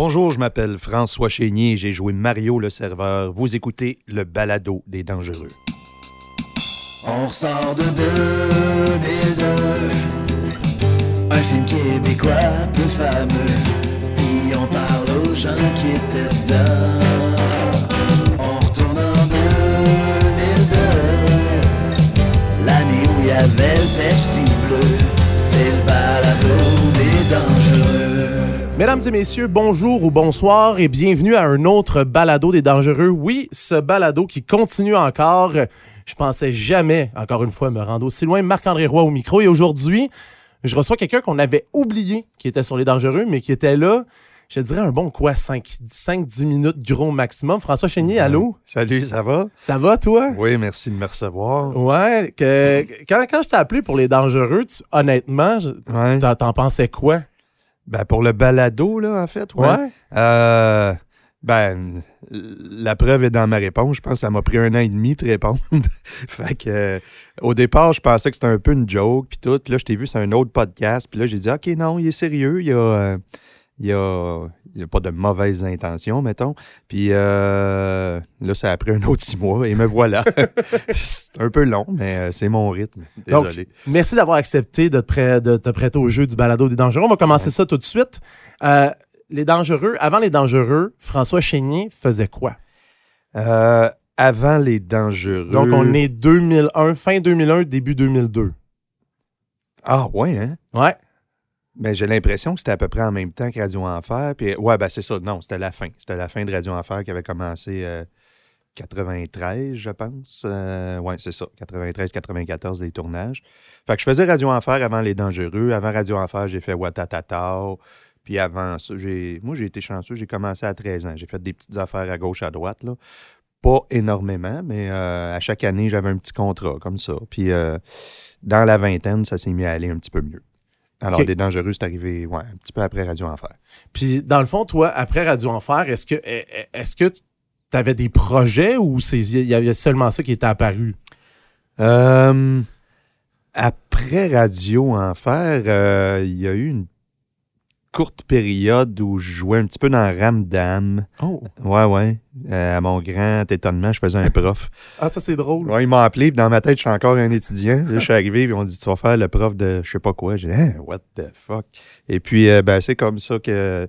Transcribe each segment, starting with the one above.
Bonjour, je m'appelle François Chénier, j'ai joué Mario le serveur. Vous écoutez le balado des dangereux. On ressort de 2002 Un film québécois peu fameux. Puis on parle aux gens qui étaient dedans. On retourne en 2002 L'année où il y avait le Pepsi bleu Mesdames et messieurs, bonjour ou bonsoir et bienvenue à un autre balado des dangereux. Oui, ce balado qui continue encore. Je pensais jamais, encore une fois, me rendre aussi loin. Marc-André Roy au micro. Et aujourd'hui, je reçois quelqu'un qu'on avait oublié qui était sur les dangereux, mais qui était là, je dirais un bon quoi, 5-10 minutes gros maximum. François Chénier, allô? Salut, ça va? Ça va, toi? Oui, merci de me recevoir. Ouais, que, quand, quand je t'ai appelé pour les dangereux, tu- honnêtement, je- Ouais. t'en- t'en pensais quoi? Ben, pour le balado, là, en fait, ouais. Ouais? Euh, ben, la preuve est dans ma réponse. Je pense que ça m'a pris un an et demi de répondre. fait que, euh, au départ, je pensais que c'était un peu une joke, puis tout. Puis là, je t'ai vu sur un autre podcast. Puis là, j'ai dit, OK, non, il est sérieux. Il y a, euh, il y a, a pas de mauvaises intentions, mettons. Puis euh, là, ça a pris un autre six mois et me voilà. c'est un peu long, mais euh, c'est mon rythme. Donc, Désolé. Merci d'avoir accepté de te, prê- de te prêter au jeu du balado des dangereux. On va commencer ça tout de suite. Euh, les dangereux, avant les dangereux, François Chénier faisait quoi? Euh, avant les dangereux. Donc, on est 2001, fin 2001, début 2002. Ah, ouais, hein? Ouais. Ben, j'ai l'impression que c'était à peu près en même temps que Radio Enfer. Puis, ouais, ben c'est ça. Non, c'était la fin. C'était la fin de Radio Enfer qui avait commencé euh, 93, je pense. Euh, ouais, c'est ça. 93-94, les tournages. Fait que je faisais Radio Enfer avant Les Dangereux. Avant Radio Enfer, j'ai fait Watatata. Puis avant ça, j'ai. Moi, j'ai été chanceux. J'ai commencé à 13 ans. J'ai fait des petites affaires à gauche, à droite, là. Pas énormément, mais euh, à chaque année, j'avais un petit contrat comme ça. Puis euh, dans la vingtaine, ça s'est mis à aller un petit peu mieux. Alors, Ok. Les Dangereux, c'est arrivé ouais, un petit peu après Radio Enfer. Puis, dans le fond, toi, après Radio Enfer, est-ce que est- est-ce que tu avais des projets ou il y avait seulement ça qui était apparu? Euh, après Radio Enfer, euh, il y a eu une courte période où je jouais un petit peu dans Ramdam. Oh! Ouais, ouais. Euh, à mon grand étonnement, je faisais un prof. Ah, ça, c'est drôle. Ouais, ils m'ont appelé, puis dans ma tête, je suis encore un étudiant. Là, je suis arrivé, puis ils m'ont dit, tu vas faire le prof de je sais pas quoi. J'ai dit, Hein, what the fuck? Et puis, euh, ben, c'est comme ça que.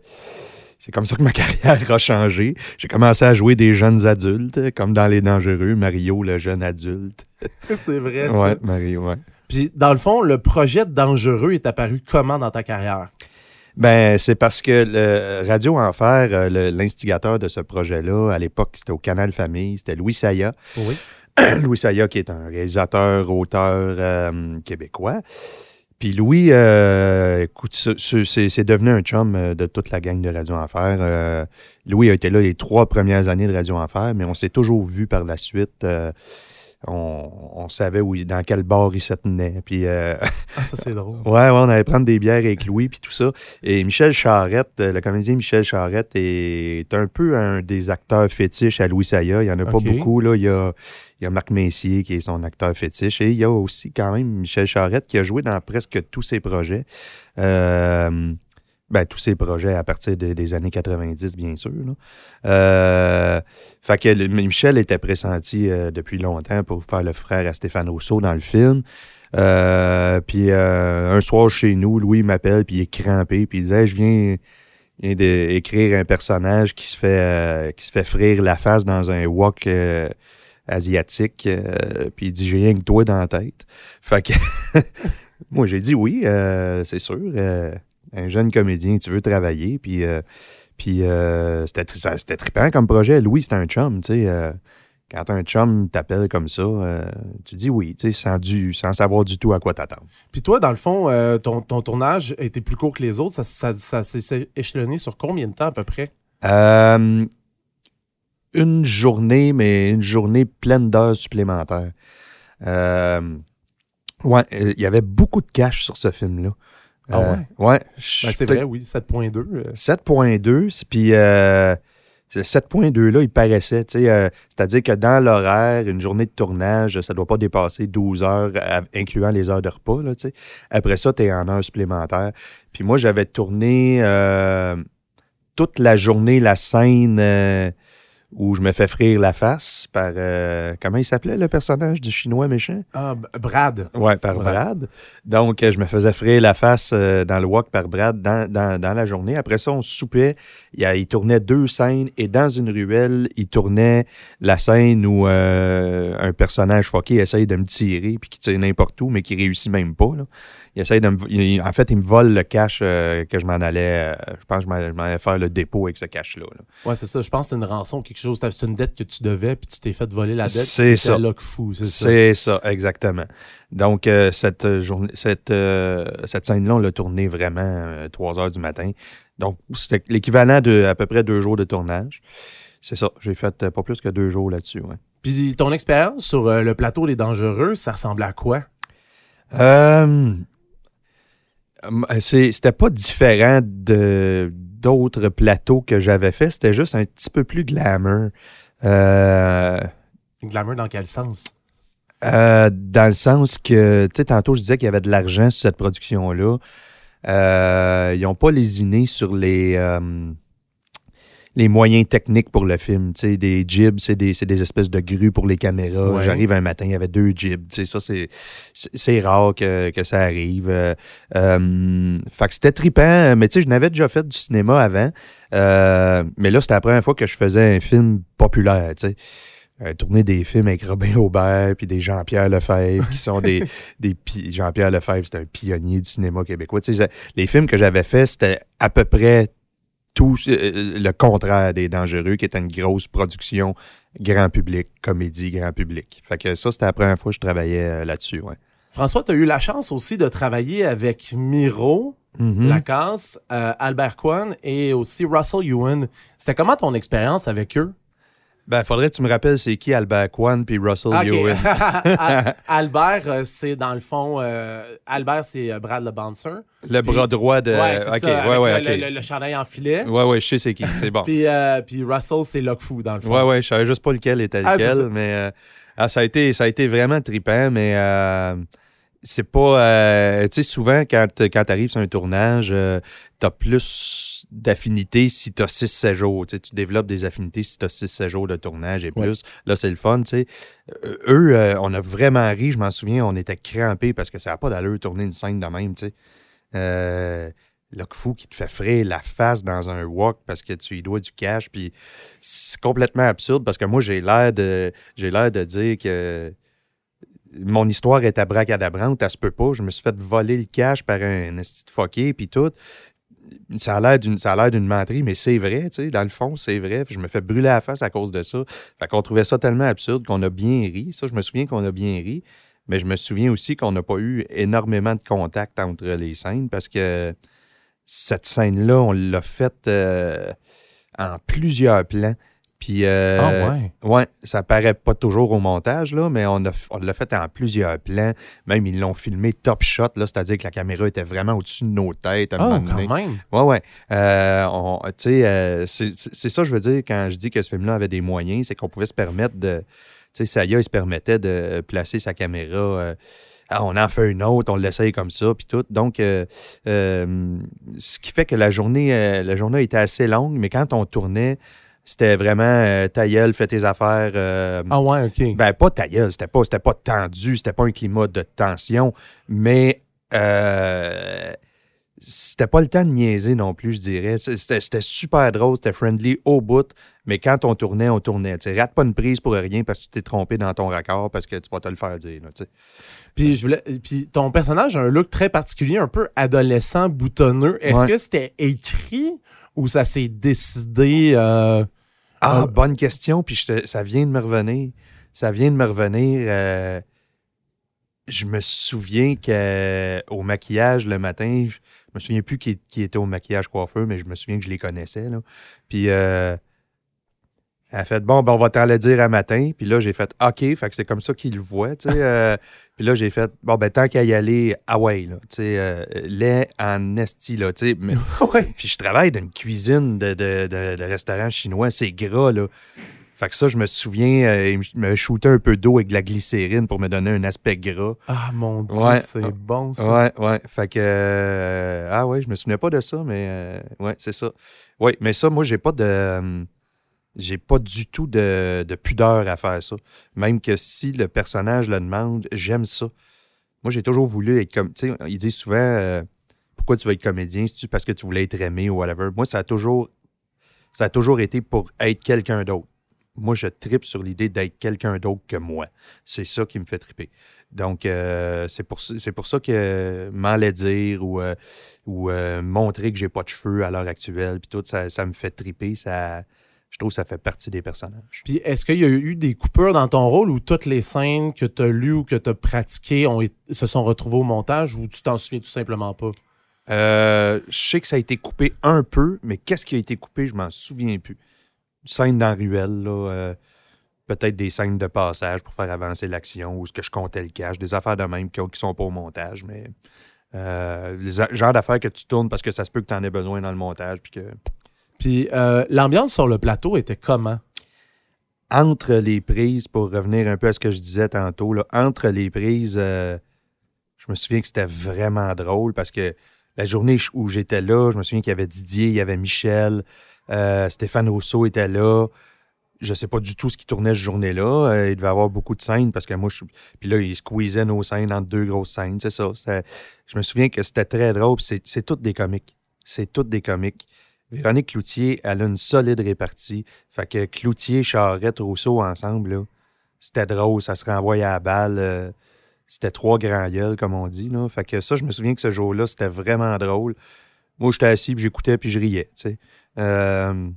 C'est comme ça que ma carrière a changé. J'ai commencé à jouer des jeunes adultes, comme dans Les Dangereux, Mario, le jeune adulte. c'est vrai, ça. Ouais, Mario, ouais. Puis, dans le fond, le projet de Dangereux est apparu comment dans ta carrière? Ben, c'est parce que le Radio Enfer, euh, l'instigateur de ce projet-là, à l'époque, c'était au Canal Famille, c'était Louis Saya. Oui. Louis Saya, qui est un réalisateur, auteur euh, québécois. Puis Louis, euh, écoute, ce- ce- c'est devenu un chum de toute la gang de Radio Enfer. Euh, Louis a été là les trois premières années de Radio Enfer, mais on s'est toujours vu par la suite. On, on savait où, dans quel bar il se tenait. Puis euh, Ah, ça, c'est drôle. Ouais, ouais, on allait prendre des bières avec Louis puis tout ça. Et Michel Charette, euh, le comédien Michel Charette est un peu un des acteurs fétiches à Louis Saya. Il n'y en a pas beaucoup. Là. Il, y a, il y a Marc Messier qui est son acteur fétiche. Et il y a aussi quand même Michel Charette qui a joué dans presque tous ses projets. Euh, ben, tous ses projets à partir de- des années 90, bien sûr. là. Euh, fait que Michel était pressenti euh, depuis longtemps pour faire le frère à Stéphane Rousseau dans le film. Euh, puis euh, un soir chez nous, Louis m'appelle, puis il est crampé, puis il disait Je viens, viens d'écrire un personnage qui se fait euh, qui se fait frire la face dans un wok euh, asiatique. puis il dit J'ai rien que toi dans la tête. Fait que moi, j'ai dit oui, c'est sûr. Un jeune comédien, tu veux travailler, puis. euh, puis euh, c'était tri- ça- c'était trippant comme projet. Louis, c'était un chum, tu sais. euh, quand un chum t'appelle comme ça, euh, tu dis oui, tu sais, sans, du, sans savoir du tout à quoi t'attendre. Puis toi, dans le fond, euh, ton, ton tournage était plus court que les autres. Ça, ça, ça s'est échelonné sur combien de temps à peu près? Euh, une journée, mais une journée pleine d'heures supplémentaires. Ouais, il y avait beaucoup de cash sur ce film-là. Ah Euh, ouais? Ben, c'est vrai, oui, 7.2. euh. 7.2, c'est- puis euh, ce 7.2-là, il paraissait, tu sais, euh, c'est-à-dire que dans l'horaire, une journée de tournage, ça doit pas dépasser 12 heures, à- incluant les heures de repas, là, tu sais. Après ça, tu es en heures supplémentaires. Puis moi, j'avais tourné euh, toute la journée la scène euh, où je me fais frire la face par. euh, comment il s'appelait le personnage du chinois méchant? Ah, Brad. Ouais, par. Brad. Donc, euh, je me faisais frayer la face euh, dans le walk par Brad dans, dans- dans la journée. Après ça, on soupait. Il, il tournait deux scènes et dans une ruelle, il tournait la scène où euh, un personnage fucké essaye de me tirer puis qui tire n'importe où, mais qui réussit même pas. là. Il essaye de me, il- en fait, il me vole le cash que je m'en allais. je pense que je m'en je m'en allais faire le dépôt avec ce cash-là. là. Ouais, c'est ça. Je pense que c'est une rançon, quelque chose. C'est une dette que tu devais, puis tu t'es fait voler la dette. C'est ça. C'est fou, ça. C'est ça, exactement. Donc, euh, cette, euh, journée, cette, euh, cette scène-là, on l'a tournée vraiment euh, 3 heures du matin. Donc, c'était l'équivalent de à peu près deux jours de tournage. C'est ça, j'ai fait pas plus que deux jours là-dessus. Ouais. Puis ton expérience sur le plateau des Dangereux, ça ressemblait à quoi? Euh, c'était pas différent de d'autres plateaux que j'avais fait, c'était juste un petit peu plus glamour. Euh, Glamour dans quel sens? Euh, dans le sens que, tu sais, tantôt, je disais qu'il y avait de l'argent sur cette production-là. Euh, ils n'ont pas lésiné sur les, euh, les moyens techniques pour le film. Tu sais, des jibs, c'est des, espèces de grues pour les caméras. Ouais. J'arrive un matin, il y avait deux jibs. Tu sais, ça, c'est, rare que, que ça arrive. Euh, euh, fait que c'était trippant, mais tu sais, je n'avais déjà fait du cinéma avant. Euh, mais là, c'était la première fois que je faisais un film populaire, tu sais. Euh, tourner des films avec Robin Aubert puis des Jean-Pierre Lefebvre qui sont des, des pi- Jean-Pierre Lefebvre c'est un pionnier du cinéma québécois tu sais, les films que j'avais faits c'était à peu près tout euh, le contraire des Dangereux qui était une grosse production grand public comédie grand public fait que ça c'était la première fois que je travaillais euh, là-dessus ouais. François, tu as eu la chance aussi de travailler avec Miro, Mhm. Lacasse, euh, Albert Kwan et aussi Russell Ewan. C'était comment ton expérience avec eux? Ben faudrait que tu me rappelles c'est qui Albert Kwan puis Russell Ok. Ewan Al- Albert, euh, c'est dans le fond. euh, Albert, c'est euh, Brad le bouncer. le bras droit de ouais, ça, ouais ouais le, ok le- le chandail en filet. ouais ouais je sais c'est qui c'est bon Puis, euh, puis Russell, c'est Lock Fou, dans le fond. Ouais, ouais, je savais juste pas lequel était Ah, lequel, mais euh, ah, ça, a été, ça a été vraiment trippant, mais euh, c'est pas. euh, tu sais, souvent, quand, quand tu arrives sur un tournage, euh, t'as plus d'affinités si t'as 6-7 jours. Tu tu développes des affinités si t'as 6-7 jours de tournage et Ouais. plus. Là, c'est le fun, tu sais. Euh, eux, euh, on a vraiment ri, je m'en souviens, on était crampés parce que ça n'a pas d'allure de tourner une scène de même, tu sais. Euh, le fou qui te fait frayer la face dans un walk parce que tu y dois du cash, puis c'est complètement absurde parce que moi, j'ai l'air de j'ai l'air de dire que mon histoire est abracadabrante, elle se peut pas. Je me suis fait voler le cash par un de fucké, puis tout. Ça a l'air d'une ça a l'air d'une menterie, mais c'est vrai, tu sais, dans le fond, c'est vrai. Je me fais brûler la face à cause de ça. Fait qu'on trouvait ça tellement absurde qu'on a bien ri. Ça, je me souviens qu'on a bien ri. Mais je me souviens aussi qu'on n'a pas eu énormément de contact entre les scènes parce que cette scène-là, on l'a faite euh, en plusieurs plans. Puis, euh, Ah ouais. ouais, ça paraît pas toujours au montage, là, mais on, a, on l'a fait en plusieurs plans. Même, ils l'ont filmé top shot, là, c'est-à-dire que la caméra était vraiment au-dessus de nos têtes. à un Oh, moment donné. quand même. Ouais, ouais. Euh, on- tu sais, euh, c'est ça, je veux dire, quand je dis que ce film-là avait des moyens, c'est qu'on pouvait se permettre de. Tu sais, Saya, il se permettait de placer sa caméra. euh, ah, on en fait une autre, on l'essaye comme ça, puis tout. Donc, euh, euh, ce qui fait que la journée, euh, la journée était assez longue, mais quand on tournait, c'était vraiment euh, ta gueule, fais tes affaires. euh, Ah ouais, OK. ben, pas ta gueule, c'était pas, c'était pas tendu, c'était pas un climat de tension, mais euh, c'était pas le temps de niaiser non plus, je dirais. C'était, c'était super drôle, c'était friendly au bout, mais quand on tournait, on tournait. Tu rate pas une prise pour rien parce que tu t'es trompé dans ton raccord parce que tu vas te le faire dire. là. Puis, je voulais, puis ton personnage a un look très particulier, un peu adolescent, boutonneux. Est-ce Ouais. que c'était écrit ou ça s'est décidé? euh, Ah, Ah. bonne question, puis je te- ça vient de me revenir. Ça vient de me revenir. euh, je me souviens qu'au maquillage le matin, je me souviens plus qui, qui était au maquillage coiffeur, mais je me souviens que je les connaissais. Là. Puis euh, elle a fait Bon, ben, on va t'en le dire à matin. Puis là, j'ai fait OK, fait que c'est comme ça qu'il le voit. tu sais, euh, puis là, j'ai fait Bon, ben, tant qu'à y aller, ah ouais, là, tu sais, euh, lait en esti, là, tu sais. mais- Ouais. puis je travaille dans une cuisine de, de, de- de restaurant chinois, c'est gras, là. Fait que ça, je me souviens, euh, il me shootait un peu d'eau avec de la glycérine pour me donner un aspect gras. Ah, mon Dieu, Ouais. c'est bon, ça. Ouais, ouais. Fait que. euh, ah ouais, je me souvenais pas de ça, mais euh, ouais, c'est ça. Ouais, mais ça, moi, j'ai pas de. Euh, j'ai pas du tout de, de pudeur à faire ça. Même que si le personnage le demande, j'aime ça. Moi, j'ai toujours voulu être comme. Tu sais, ils disent souvent euh, pourquoi tu veux être comédien, c'est-tu parce que tu voulais être aimé ou whatever? Moi, ça a toujours. Ça a toujours été pour être quelqu'un d'autre. Moi, je tripe sur l'idée d'être quelqu'un d'autre que moi. C'est ça qui me fait triper. Donc, euh, c'est pour, pour ça que m'en aller dire ou, euh, ou euh, montrer que j'ai pas de cheveux à l'heure actuelle, puis tout, ça, ça me fait triper. Ça, je trouve que ça fait partie des personnages. Puis est-ce qu'il y a eu des coupures dans ton rôle où toutes les scènes que tu as lues ou que tu as pratiquées ont se sont retrouvées au montage ou tu t'en souviens tout simplement pas? Euh, je sais que ça a été coupé un peu, mais qu'est-ce qui a été coupé, je m'en souviens plus. Scène dans ruelle, là, euh, peut-être des scènes de passage pour faire avancer l'action ou ce que je comptais le cash, des affaires de même qui, sont pas au montage, mais euh, les genres d'affaires que tu tournes parce que ça se peut que tu en aies besoin dans le montage. Puis que Puis euh, l'ambiance sur le plateau était comment? entre les prises, pour revenir un peu à ce que je disais tantôt, là, entre les prises, euh, je me souviens que c'était vraiment drôle parce que la journée où j'étais là, je me souviens qu'il y avait Didier, il y avait Michel, euh, Stéphane Rousseau était là. Je sais pas du tout ce qui tournait cette journée-là. Il devait avoir beaucoup de scènes parce que moi, je... puis là, il squeezait nos scènes entre deux grosses scènes, c'est ça. Je me souviens que c'était très drôle. c'est toutes des comiques. C'est toutes des comiques. Véronique Cloutier, elle a une solide répartie. Fait que Cloutier, Charrette, Rousseau ensemble, là, c'était drôle, ça se renvoyait à la balle. euh, c'était trois grands gueules, comme on dit. Là. Fait que ça, je me souviens que ce jour-là, c'était vraiment drôle. Moi, j'étais assis, puis j'écoutais, puis je riais. tu sais. Euh,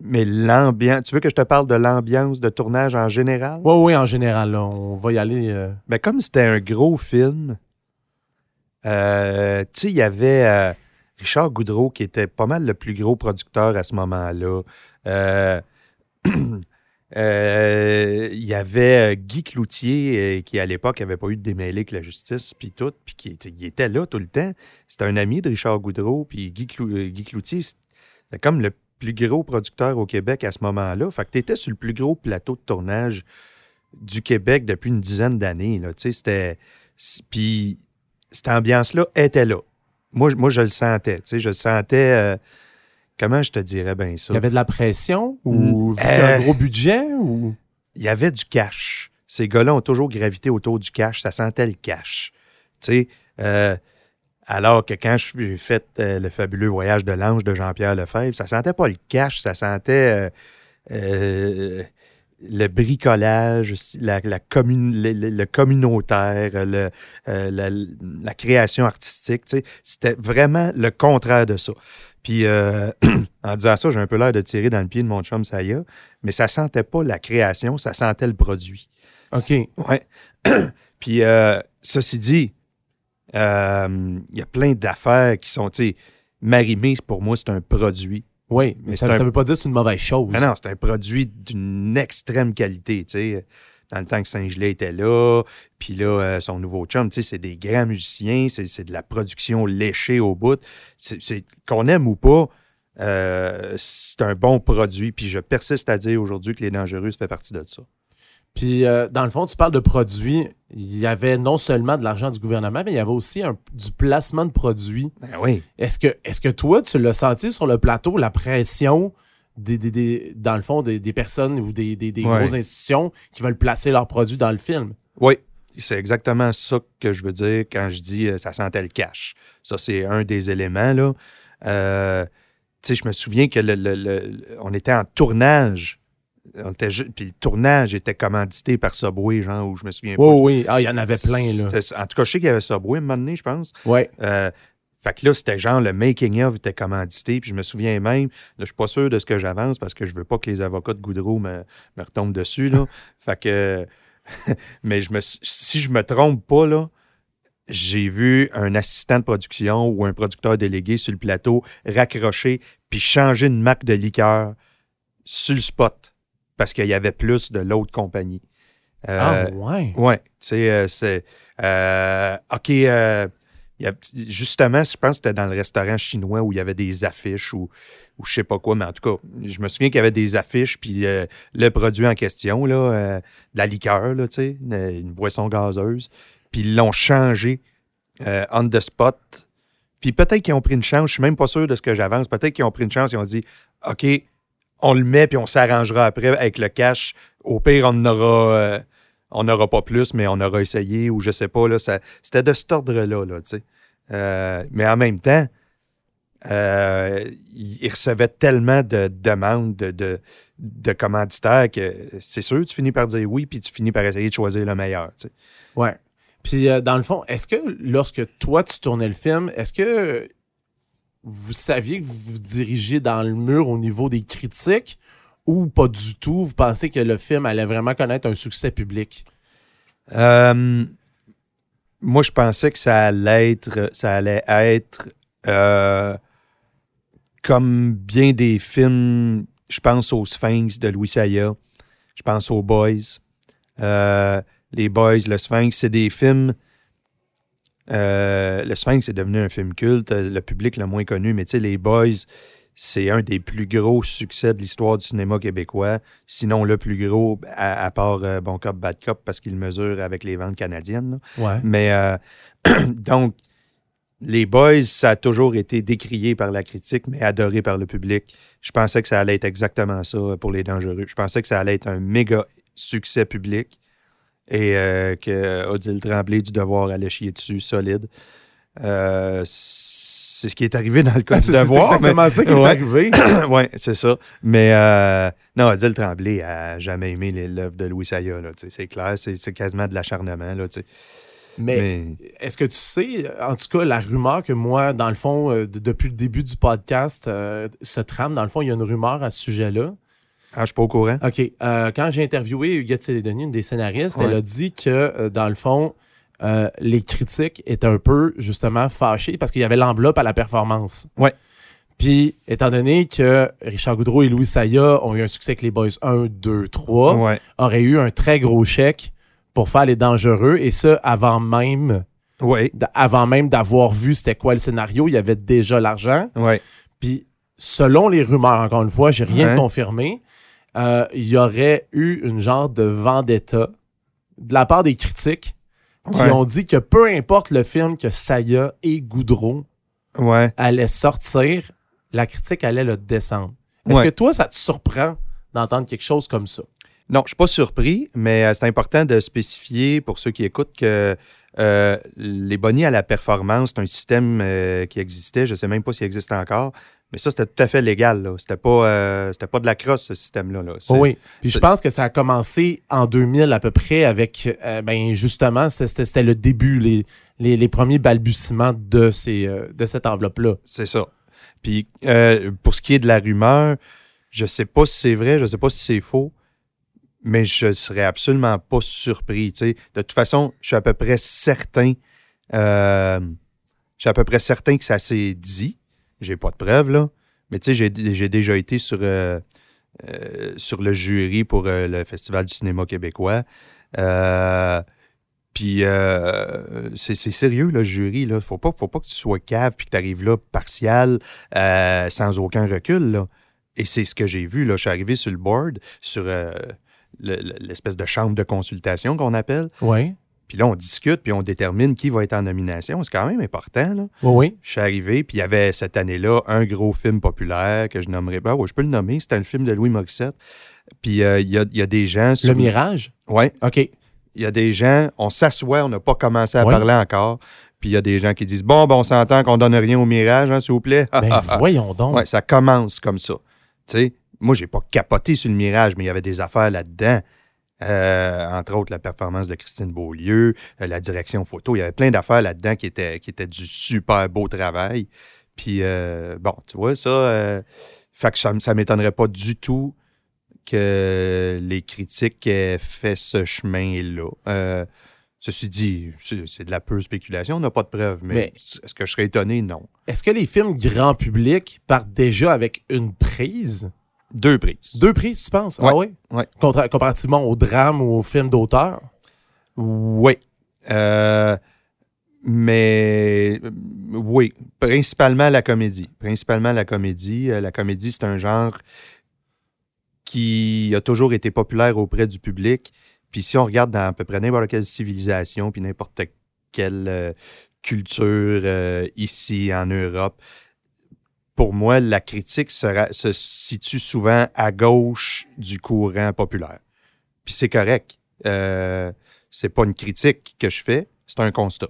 mais l'ambiance, tu veux que je te parle de l'ambiance de tournage en général? Oui, oui, en général, là, on va y aller. euh, Ben, comme c'était un gros film, euh, tu sais, il y avait Richard Goudreau qui était pas mal le plus gros producteur à ce moment-là. Euh, euh, Il y avait euh, Guy Cloutier qui, à l'époque, n'avait pas eu de démêlé avec la justice, puis tout, puis qui était, il était là tout le temps. C'était un ami de Richard Goudreau, puis Guy, Clou- Guy Cloutier, c'était comme le plus gros producteur au Québec à ce moment-là. Fait que tu étais sur le plus gros plateau de tournage du Québec depuis une dizaine d'années. Puis cette ambiance-là était là. Moi, je- moi, je le sentais. Tu sais, je le sentais. euh, comment je te dirais bien ça? Il y avait de la pression ou Mm. un Euh, gros budget ou? il y avait du cash. Ces gars-là ont toujours gravité autour du cash. Ça sentait le cash. Tu sais, euh, alors que quand je suis fait le fabuleux voyage de l'ange de Jean-Pierre Lefebvre, ça sentait pas le cash, ça sentait euh, le bricolage, la, le, le- le communautaire, le, euh, la, la création artistique. tu sais. C'était vraiment le contraire de ça. Puis euh, en disant ça, j'ai un peu l'air de tirer dans le pied de mon chum Saya, mais ça sentait pas la création, ça sentait le produit. OK. Ouais. Puis, euh, ceci dit, il y a plein d'affaires qui sont, tu sais, Marimé, pour moi, c'est un produit. Oui, mais Mais ça ne un- veut pas dire que c'est une mauvaise chose. Non, non, c'est un produit d'une extrême qualité, tu sais. Dans le temps que Saint-Gelais était là, puis là, euh, son nouveau chum, tu sais, c'est des grands musiciens, c'est c'est de la production léchée au bout. Qu'on aime ou pas, euh, c'est un bon produit, puis je persiste à dire aujourd'hui que Les Dangereuses fait partie de ça. Puis, euh, dans le fond, tu parles de produits. Il y avait non seulement de l'argent du gouvernement, mais il y avait aussi un- du placement de produits. Ben oui. Est-ce que, est que toi, tu l'as senti sur le plateau, la pression, des, des- des- dans le fond, des, des personnes ou des, des, Ouais. grosses institutions qui veulent placer leurs produits dans le film? Oui, c'est exactement ça que je veux dire quand je dis euh, ça sentait le cash. Ça, c'est un des éléments. Là. Euh, tu sais, je me souviens que le, le- le- on était en tournage. On était ju- puis le tournage était commandité par Subway, genre, où je me souviens Oui, pas. oui. Ah, il y en avait plein, là. En tout cas, je sais qu'il y avait Subway à un moment donné, je pense. Ouais. Euh, fait que là, c'était genre le making-of était commandité. Puis je me souviens même, là, je suis pas sûr de ce que j'avance parce que je veux pas que les avocats de Goudreau me, me retombent dessus. Là. fait que. mais je me, si je me trompe pas, là, j'ai vu un assistant de production ou un producteur délégué sur le plateau raccrocher puis changer une marque de liqueur sur le spot parce qu'il y avait plus de l'autre compagnie. Euh, ah, ouais. Ouais, tu sais, euh, c'est. euh, OK, euh, y a- justement, je pense que c'était dans le restaurant chinois où il y avait des affiches ou, ou je sais pas quoi, mais en tout cas, je me souviens qu'il y avait des affiches, puis euh, le produit en question, là, euh, de la liqueur, là, tu sais, une, une boisson gazeuse, puis ils l'ont changé euh, on the spot. Puis peut-être qu'ils ont pris une chance, je suis même pas sûr de ce que j'avance, peut-être qu'ils ont pris une chance, ils ont dit, OK, on le met, puis on s'arrangera après avec le cash. Au pire, on aura... euh, on n'aura pas plus, mais on aura essayé, ou je sais pas, là, c'était de cet ordre-là, là, tu sais. Euh, mais en même temps, euh, il recevait tellement de demandes de, de, commanditaires que c'est sûr, tu finis par dire oui, puis tu finis par essayer de choisir le meilleur, tu sais. Ouais. Puis, dans le fond, est-ce que lorsque toi, tu tournais le film, est-ce que vous saviez que vous vous dirigiez dans le mur au niveau des critiques ou pas du tout? Vous pensez que le film allait vraiment connaître un succès public? Euh, moi, je pensais que ça allait être, ça allait être euh, comme bien des films. Je pense au Sphinx de Louis Saya. Je pense aux Boys. Euh, les Boys, le Sphinx, c'est des films. Euh, le Sphinx est devenu un film culte, le public l'a moins connu, mais tu sais, les Boys, c'est un des plus gros succès de l'histoire du cinéma québécois, sinon le plus gros, à, à part euh, Bon Cop, Bad Cop, parce qu'il mesure avec les ventes canadiennes. Ouais. Mais euh, donc, les Boys, ça a toujours été décrié par la critique, mais adoré par le public. Je pensais que ça allait être exactement ça pour les dangereux. Je pensais que ça allait être un méga succès public et euh, que Odile Tremblay du devoir allait chier dessus solide. Euh, c'est ce qui est arrivé dans le cas du C'est devoir. mais- exactement ça qui est Ouais. arrivé. oui, c'est ça. Mais euh, non, Odile Tremblay a jamais aimé les- l'œuvre de Louis Saya. C'est clair, c'est c'est quasiment de l'acharnement. là. Mais, Mais est-ce que tu sais, en tout cas, la rumeur que moi, dans le fond, euh, de- depuis le début du podcast, euh, se trame, dans le fond, il y a une rumeur à ce sujet-là. Ah, je suis pas au courant. OK. Euh, quand j'ai interviewé Huguette Célédonie, une des scénaristes, elle a dit que, euh, dans le fond, euh, les critiques étaient un peu, justement, fâchées parce qu'il y avait l'enveloppe à la performance. Ouais. Puis, étant donné que Richard Goudreau et Louis Saya ont eu un succès avec les Boys 1, 2, 3, Ouais. auraient eu un très gros chèque pour faire les dangereux, et ça avant même, Ouais. avant même d'avoir vu c'était quoi le scénario, il y avait déjà l'argent. Ouais. Puis, selon les rumeurs, encore une fois, j'ai rien Ouais. confirmé, euh, il y aurait eu une genre de vendetta de la part des critiques qui Ouais. ont dit que peu importe le film que Saya et Goudreau Ouais. allaient sortir, la critique allait le descendre. Est-ce Ouais. que toi, ça te surprend d'entendre quelque chose comme ça? Non, je suis pas surpris, mais euh, c'est important de spécifier pour ceux qui écoutent que euh, les bonnies à la performance, c'est un système euh, qui existait. Je sais même pas s'il existe encore, mais ça, c'était tout à fait légal. Là. C'était pas, euh, c'était pas de la crosse, ce système-là. Là. Oui. Puis je pense que ça a commencé en 2000 à peu près avec, euh, ben justement, c'était- le début, les, les, les premiers balbutiements de, ces, euh, de cette enveloppe-là. C'est ça. Puis pour ce qui est de la rumeur, je sais pas si c'est vrai, je sais pas si c'est faux, mais je serais absolument pas surpris. De toute façon, je suis à peu près certain. je suis à peu près certain que ça s'est dit. J'ai pas de preuves, là. Mais tu sais, j'ai déjà été sur, euh, euh, sur le jury pour euh, le Festival du cinéma québécois. Puis c'est sérieux, le jury. Là. Faut pas, faut pas que tu sois cave puis que tu arrives là partial, sans aucun recul. Là. Et c'est ce que j'ai vu. Là. Je suis arrivé sur le board, sur le- le- l'espèce de chambre de consultation qu'on appelle. Oui. Puis là, on discute, puis on détermine qui va être en nomination. C'est quand même important. Là. Oui, oui. Je suis arrivé, puis il y avait cette année-là un gros film populaire que je nommerai pas. Ouais, je peux le nommer. C'était le film de Louis Morissette. Puis euh, il y, a, il y a des gens... Le sur- mirage? Ouais, OK. il y a des gens, on s'assoit, on n'a pas commencé à Ouais. parler encore. Puis il y a des gens qui disent Bon, ben, on s'entend qu'on donne rien au mirage, hein, s'il vous plaît. Ben voyons donc. ouais, ça commence comme ça. Tu sais, moi, j'ai pas capoté sur le mirage, mais il y avait des affaires là-dedans. Euh, entre autres, la performance de Christine Beaulieu, euh, la direction photo. Il y avait plein d'affaires là-dedans qui étaient, qui étaient du super beau travail. Puis, euh, bon, tu vois, ça, fait que ça, ça m'étonnerait pas du tout que les critiques aient fait ce chemin-là. Ceci dit, c'est c'est de la pure spéculation, on n'a pas de preuves, mais, Mais- est-ce que je serais étonné? Non. Est-ce que les films grand public partent déjà avec une prise? Deux prises. Deux prises, tu penses? Ouais. Ah oui? Ouais. Contra- comparativement au drame ou au film d'auteur? Oui. Euh, Mais oui, principalement la comédie. Principalement la comédie. Euh, La comédie, c'est un genre qui a toujours été populaire auprès du public. Puis si on regarde dans à peu près n'importe quelle civilisation, puis n'importe quelle euh, culture euh, ici en Europe, pour moi, la critique sera- se situe souvent à gauche du courant populaire. Puis c'est correct. Euh, c'est pas une critique que je fais, c'est un constat.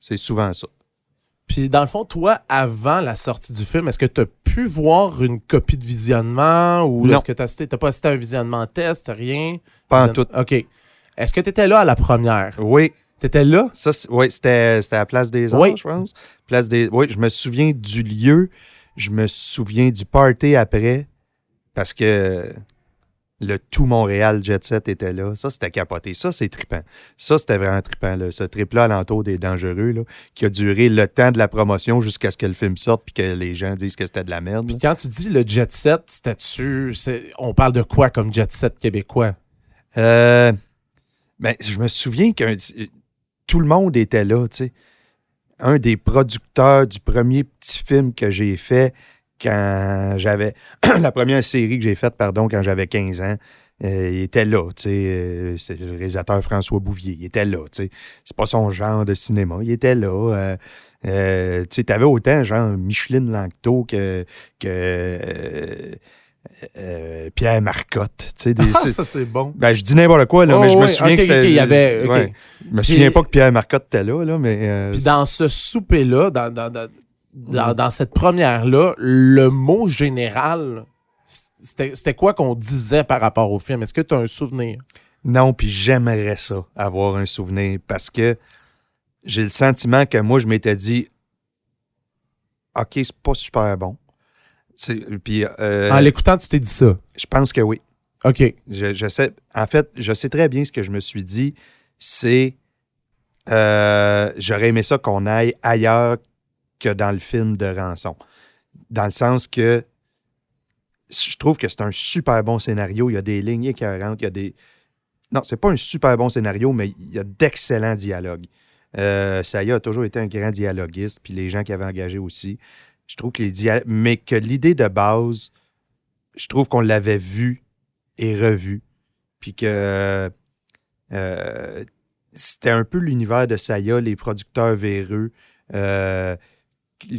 C'est souvent ça. Puis dans le fond, toi, avant la sortie du film, est-ce que tu as pu voir une copie de visionnement ou est-ce que tu n'as pas assisté à un visionnement test, rien? Pas en tout. OK. Est-ce que tu étais là à la première? Oui, Tu étais là? ça, oui, c'était à la Place des Oui. je pense. Place des, oui, je me souviens du lieu, je me souviens du party après, parce que le tout Montréal Jet Set était là. Ça, c'était capoté. Ça, c'est trippant. Ça, c'était vraiment trippant. Là. Ce trip-là alentour des Dangereux, là, qui a duré le temps de la promotion jusqu'à ce que le film sorte puis que les gens disent que c'était de la merde. Puis quand tu dis le jet set, c'était-tu. On parle de quoi comme jet set québécois? Euh, ben, je me souviens que tout le monde était là, tu sais. Un des producteurs du premier petit film que j'ai fait quand j'avais. la première série que j'ai faite, pardon, quand j'avais 15 ans. euh, il était là, tu sais. euh, C'était le réalisateur François Bouvier. Il était là, tu sais. C'est pas son genre de cinéma. Il était là. euh, tu sais, t'avais autant, genre, Micheline Langto que, que euh, Pierre Marcotte. Tu sais, des- Ah, ça, c'est bon. ben, je dis n'importe quoi, là, Oh, mais je me ouais, souviens que c'était. y avait- ouais. Je me souviens pas que Pierre Marcotte était là, là, mais. euh, Puis dans ce souper-là, dans, dans, dans, dans- dans cette première-là, le mot général, c'était c'était quoi qu'on disait par rapport au film? Est-ce que tu as un souvenir? Non, puis j'aimerais ça, avoir un souvenir, parce que j'ai le sentiment que moi, je m'étais dit, OK, c'est pas super bon. Puis euh, en l'écoutant, tu t'es dit ça? je pense que oui. OK. Je, je sais, en fait, je sais très bien ce que je me suis dit, c'est euh, j'aurais aimé ça qu'on aille ailleurs que dans le film de Rançon. Dans le sens que je trouve que c'est un super bon scénario. Il y a des lignes écœurantes, il y a des. Non, c'est pas un super bon scénario, mais il y a d'excellents dialogues. Euh, Saya a toujours été un grand dialoguiste, puis les gens qui avaient engagé aussi. Je trouve que les dia- Mais que l'idée de base, je trouve qu'on l'avait vu et revu. Puis que euh, c'était un peu l'univers de Saya, les producteurs véreux, euh,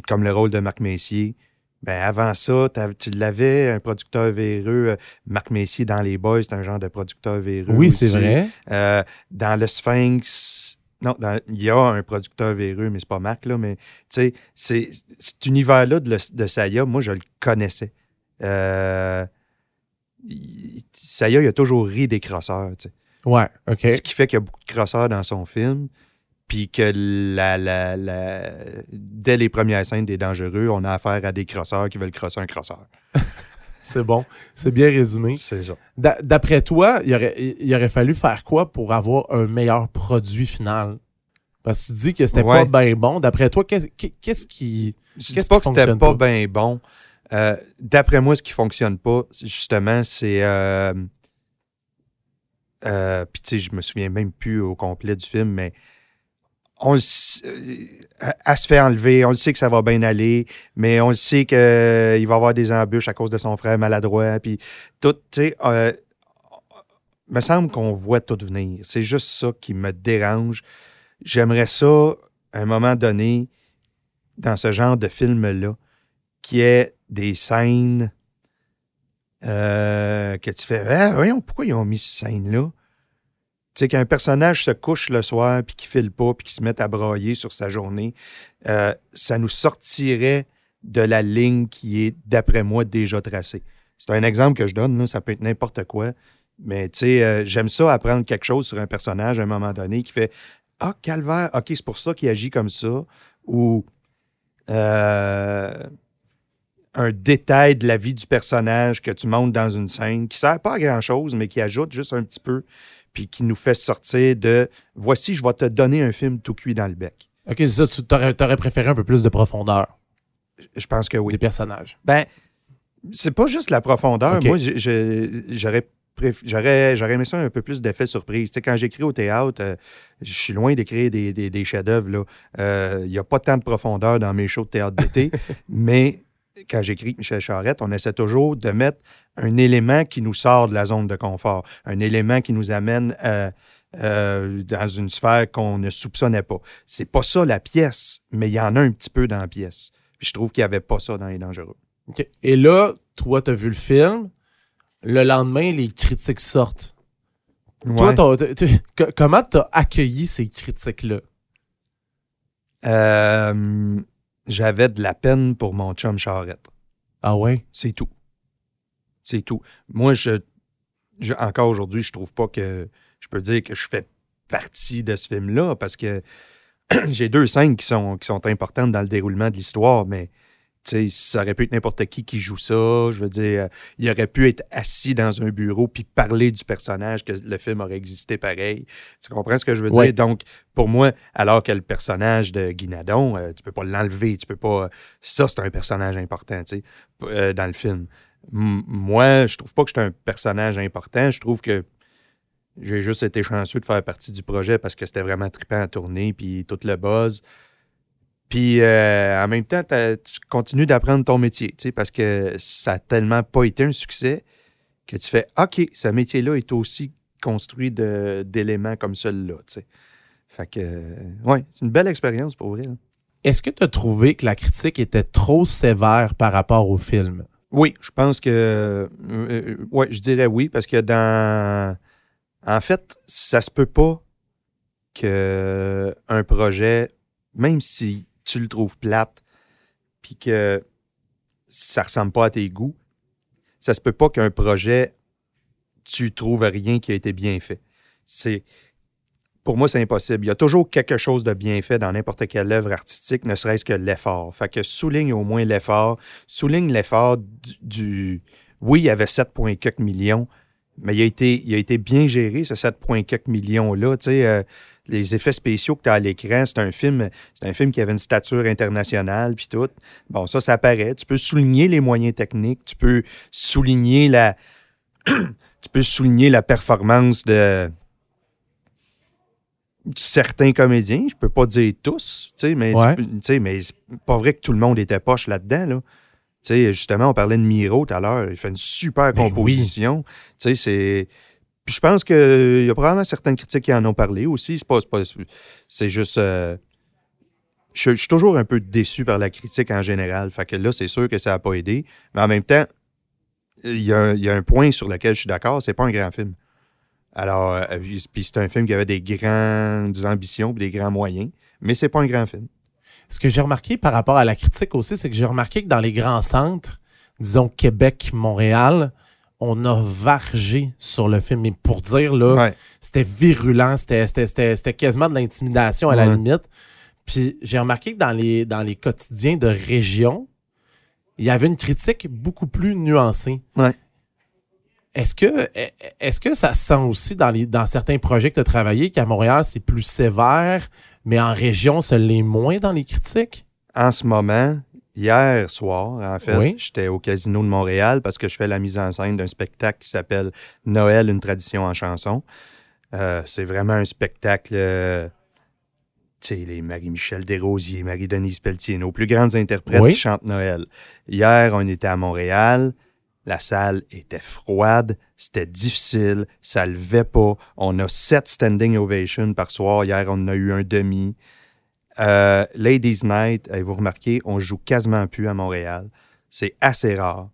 comme le rôle de Marc Messier. Ben avant ça, tu l'avais, un producteur véreux. euh, Marc Messier dans Les Boys, c'est un genre de producteur véreux. Oui, c'est vrai. Dans le Sphinx, non, dans- il y a un producteur véreux, mais c'est pas Marc, là, mais tu sais, c'est- cet univers-là de, Saya, moi, je le connaissais. Euh, il- Saya, il a toujours ri des crosseurs, tu sais. Ouais, OK. Ce qui fait qu'il y a beaucoup de crosseurs dans son film, puis que la, la- la- dès les premières scènes des Dangereux, on a affaire à des crosseurs qui veulent crosser un crosseur. C'est bon. C'est bien résumé. C'est ça. D'a- D'après toi, il aurait, il aurait fallu faire quoi pour avoir un meilleur produit final? Parce que tu dis que c'était Ouais. pas bien bon. D'après toi, qu'est-ce qui. Je dis pas qui que c'était pas pas? bien bon. Euh, D'après moi, ce qui fonctionne pas, c'est justement, c'est. Euh, euh, Puis, tu sais, je me souviens même plus au complet du film, mais on le euh, se fait enlever, on le sait que ça va bien aller, mais on le sait qu'il va y avoir des embûches à cause de son frère maladroit, puis tout, tu sais, euh, me semble qu'on voit tout venir. C'est juste ça qui me dérange. J'aimerais ça, à un moment donné, dans ce genre de film-là, qui est des scènes euh, que tu fais Ah, voyons, pourquoi ils ont mis cette scène-là? Tu sais, qu'un personnage se couche le soir, puis qu'il file pas, puis qu'il se mette à brailler sur sa journée, euh, ça nous sortirait de la ligne qui est, d'après moi, déjà tracée. C'est un exemple que je donne, ça peut être n'importe quoi, mais tu sais, euh, j'aime ça apprendre quelque chose sur un personnage à un moment donné qui fait Ah, calvaire, OK, c'est pour ça qu'il agit comme ça, ou euh, un détail de la vie du personnage que tu montes dans une scène qui sert pas à grand-chose, mais qui ajoute juste un petit peu, puis qui nous fait sortir de voici, je vais te donner un film tout cuit dans le bec. Ok, c'est ça, tu t'aurais, t'aurais préféré un peu plus de profondeur Je pense que oui. des personnages. Ben, c'est pas juste la profondeur. Moi, j'aurais j'aurais, j'aurais aimé ça un peu plus d'effet surprise. Tu sais, quand j'écris au théâtre, euh, je suis loin d'écrire des, des, des chefs-d'œuvre. Euh, Il n'y a pas tant de profondeur dans mes shows de théâtre d'été, mais quand j'écris avec Michel Charette, on essaie toujours de mettre un élément qui nous sort de la zone de confort, un élément qui nous amène euh, euh, dans une sphère qu'on ne soupçonnait pas. C'est pas ça la pièce, mais il y en a un petit peu dans la pièce. Puis je trouve qu'il n'y avait pas ça dans Les Dangereux. Et là, toi, t'as vu le film. Le lendemain, les critiques sortent. Toi, comment t'as accueilli ces critiques-là? Euh, j'avais de la peine pour mon chum Charette. Ah ouais? C'est tout. C'est tout. Moi, je, je- encore aujourd'hui, je trouve pas que je peux dire que je fais partie de ce film-là parce que j'ai deux scènes qui sont, qui sont importantes dans le déroulement de l'histoire, mais ça aurait pu être n'importe qui qui joue ça. Je veux dire, euh, il aurait pu être assis dans un bureau puis parler du personnage que le film aurait existé pareil. Tu comprends ce que je veux Ouais. dire? Donc, pour moi, alors que le personnage de Guinadon, euh, tu peux pas l'enlever, tu peux pas. Ça, c'est un personnage important, tu sais, p- euh, dans le film. M- moi, je trouve pas que suis un personnage important. Je trouve que j'ai juste été chanceux de faire partie du projet parce que c'était vraiment trippant à tourner, puis tout le buzz. Puis euh, en même temps, tu continues d'apprendre ton métier, tu sais, parce que ça a tellement pas été un succès que tu fais OK, ce métier-là est aussi construit d'éléments comme celui-là, tu sais. Fait que, euh, ouais, c'est une belle expérience pour vrai. là. Est-ce que t'as trouvé que la critique était trop sévère par rapport au film? Oui, je pense que. euh, euh, ouais, je dirais oui, parce que dans. En fait, ça se peut pas que un projet, même si tu le trouves plate, puis que ça ressemble pas à tes goûts, ça se peut pas qu'un projet, tu trouves rien qui a été bien fait. C'est. Pour moi, c'est impossible. Il y a toujours quelque chose de bien fait dans n'importe quelle œuvre artistique, ne serait-ce que l'effort. Fait que souligne au moins l'effort, souligne l'effort du, Oui, il y avait 7,4 millions, mais il a été, bien géré, ce 7,4 millions-là. Euh, les effets spéciaux que tu as à l'écran, c'est un film, c'est un film qui avait une stature internationale, puis tout. Bon, ça, ça apparaît. Tu peux souligner les moyens techniques, tu peux souligner la. tu peux souligner la performance de certains comédiens, je peux pas dire tous, tu sais, mais, Ouais. tu sais, mais c'est pas vrai que tout le monde était poche là-dedans, là. Tu sais, justement, on parlait de Miro tout à l'heure. Il fait une super Ben composition. Tu sais, c'est. Puis je pense qu'il y a probablement certaines critiques qui en ont parlé aussi. C'est pas. c'est pas- C'est juste. euh, Je suis toujours un peu déçu par la critique en général. Fait que là, c'est sûr que ça n'a pas aidé. Mais en même temps, il y, a un- il point sur lequel je suis d'accord, c'est pas un grand film. Alors, euh, puis c'est un film qui avait des grandes ambitions et des grands moyens, mais c'est pas un grand film. Ce que j'ai remarqué par rapport à la critique aussi, c'est que j'ai remarqué que dans les grands centres, disons Québec, Montréal, on a vargé sur le film. Mais pour dire, là, Ouais. c'était virulent, c'était, c'était, c'était, c'était quasiment de l'intimidation à la limite. Puis j'ai remarqué que dans les, dans les quotidiens de région, il y avait une critique beaucoup plus nuancée. Ouais. Est-ce que, est-ce que ça se sent aussi dans, les, dans certains projets que tu as travaillé qu'à Montréal, c'est plus sévère, mais en région, ça l'est moins dans les critiques? En ce moment, hier soir, en fait, Oui. j'étais au Casino de Montréal parce que je fais la mise en scène d'un spectacle qui s'appelle Noël, une tradition en chanson. Euh, c'est vraiment un spectacle. euh, tu sais, les Marie-Michel Desrosiers, Marie-Denise Pelletier, nos plus grandes interprètes Oui. qui chantent Noël. Hier, on était à Montréal. La salle était froide, c'était difficile, ça levait pas. On a sept standing ovations par soir. Hier, on en a eu un demi. Euh, Ladies Night, avez-vous remarqué, on joue quasiment plus à Montréal. C'est assez rare.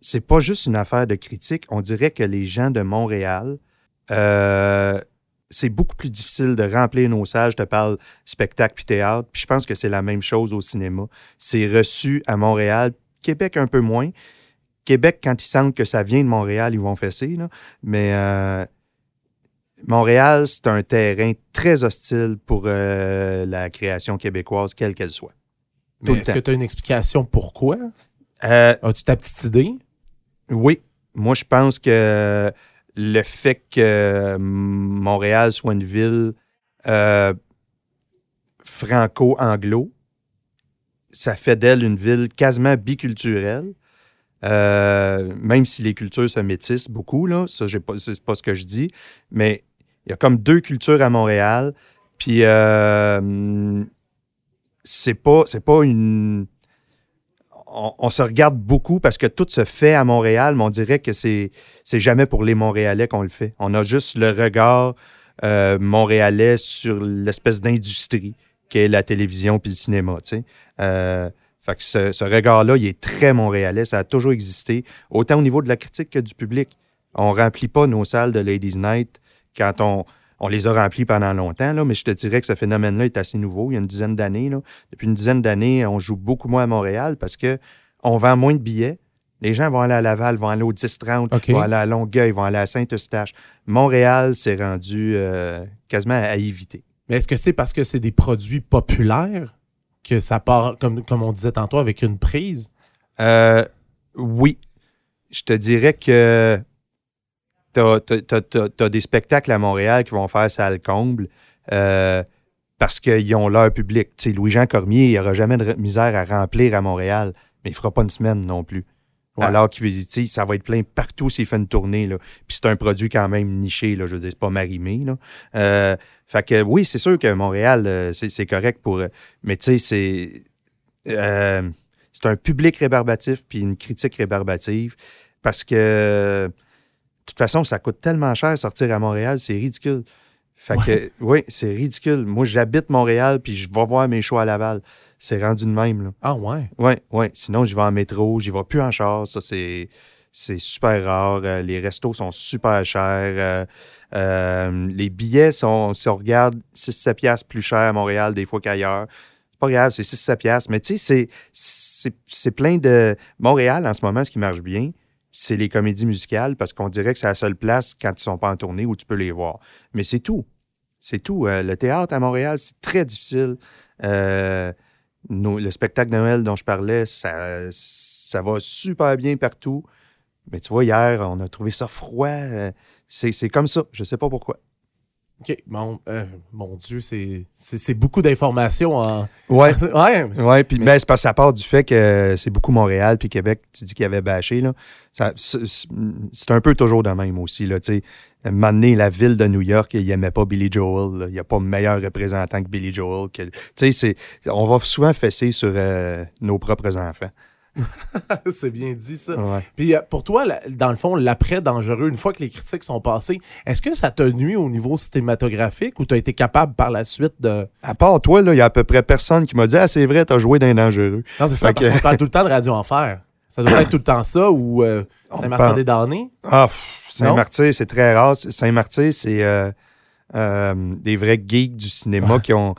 C'est pas juste une affaire de critique. On dirait que les gens de Montréal, euh, c'est beaucoup plus difficile de remplir nos salles. Je te parle spectacle puis théâtre. Puis je pense que c'est la même chose au cinéma. C'est reçu à Montréal, Québec un peu moins. Québec, quand ils sentent que ça vient de Montréal, ils vont fesser. Mais euh, Montréal, c'est un terrain très hostile pour euh, la création québécoise, quelle qu'elle soit. Mais est-ce que tu as une explication pourquoi? Euh, As-tu ta petite idée? oui, moi je pense que le fait que Montréal soit une ville euh, franco-anglo, ça fait d'elle une ville quasiment biculturelle. Euh, même si les cultures se métissent beaucoup, là, ça, j'ai pas, c'est pas ce que je dis, mais il y a comme deux cultures à Montréal. Puis euh, c'est pas, pas une. On, se regarde beaucoup parce que tout se fait à Montréal, mais on dirait que c'est, c'est jamais pour les Montréalais qu'on le fait. On a juste le regard euh, montréalais sur l'espèce d'industrie qu'est la télévision puis le cinéma. Tu sais. Euh, fait que ce, ce regard-là, il est très montréalais. Ça a toujours existé, autant au niveau de la critique que du public. On remplit pas nos salles de Ladies Night quand on, on les a remplies pendant longtemps, là, mais je te dirais que ce phénomène-là est assez nouveau. Il y a une dizaine d'années. là. Depuis une dizaine d'années, on joue beaucoup moins à Montréal parce que on vend moins de billets. Les gens vont aller à Laval, vont aller au 10-30, OK. vont aller à Longueuil, vont aller à Saint-Eustache. Montréal, c'est rendu euh, quasiment à éviter. Mais est-ce que c'est parce que c'est des produits populaires que ça part, comme, comme on disait tantôt, avec une prise? Euh, oui. Je te dirais que t'as as, des spectacles à Montréal qui vont faire salle comble euh, parce qu'ils ont leur public. Tu Louis-Jean Cormier, il n'aura jamais de re- misère à remplir à Montréal, mais il fera pas une semaine non plus. Ouais. Alors que tu ça va être plein partout s'il fait une tournée. Là. Puis c'est un produit quand même niché, là, je veux dire, c'est pas marimé. Là. Euh, fait que oui, c'est sûr que Montréal, euh, c'est correct pour. Mais tu sais, c'est. euh, c'est un public rébarbatif puis une critique rébarbative parce que toute façon, ça coûte tellement cher sortir à Montréal, c'est ridicule. Fait que oui, c'est ridicule. Moi, j'habite Montréal puis je vais voir mes shows à Laval. C'est rendu de même. Là. Ah ouais. Oui, oui. Sinon, j'y vais en métro, j'y vais plus en char. Ça, c'est, c'est super rare. Euh, les restos sont super chers. Euh, euh, les billets sont, si on regarde, 6-7 piastres plus cher à Montréal des fois qu'ailleurs. C'est pas grave, c'est 6-7 piastres. Mais tu sais, c'est, c'est, c'est plein de... Montréal, en ce moment, ce qui marche bien, c'est les comédies musicales parce qu'on dirait que c'est la seule place quand ils sont pas en tournée où tu peux les voir. Mais c'est tout. C'est tout. Euh, le théâtre à Montréal, c'est très difficile. Euh, le spectacle de Noël dont je parlais, ça, ça va super bien partout. Mais tu vois, hier, on a trouvé ça froid. Euh, C'est comme ça. Je sais pas pourquoi. OK. Bon, euh, mon Dieu, c'est beaucoup d'informations en. Ouais. ouais. Ouais, puis Mais- ben, c'est parce que ça part du fait que c'est beaucoup Montréal puis Québec, tu dis qu'il y avait bâché là. Ça- C'est un peu toujours de même aussi là, tu sais. À un moment donné, la ville de New York, il aimait pas Billy Joel. là. Il n'y a pas meilleur représentant que Billy Joel. que- Tu sais, c'est on va souvent fesser sur euh, nos propres enfants. c'est bien dit, ça. Ouais. Puis euh, pour toi, dans le fond, l'après dangereux, une fois que les critiques sont passées, est-ce que ça t'a nuit au niveau cinématographique ou t'as été capable par la suite de. À part toi, là, il y a à peu près personne qui m'a dit Ah, c'est vrai, t'as joué d'un dangereux. Non, c'est ça, Fait parce que- qu'on parle tout le temps de Radio Enfer. Ça doit être tout le temps ça ou euh, Saint-Martin des Damnés? Ah, pff, Saint-Martyr, c'est très rare. Saint-Martyr, c'est euh, euh, des vrais geeks du cinéma qui ont.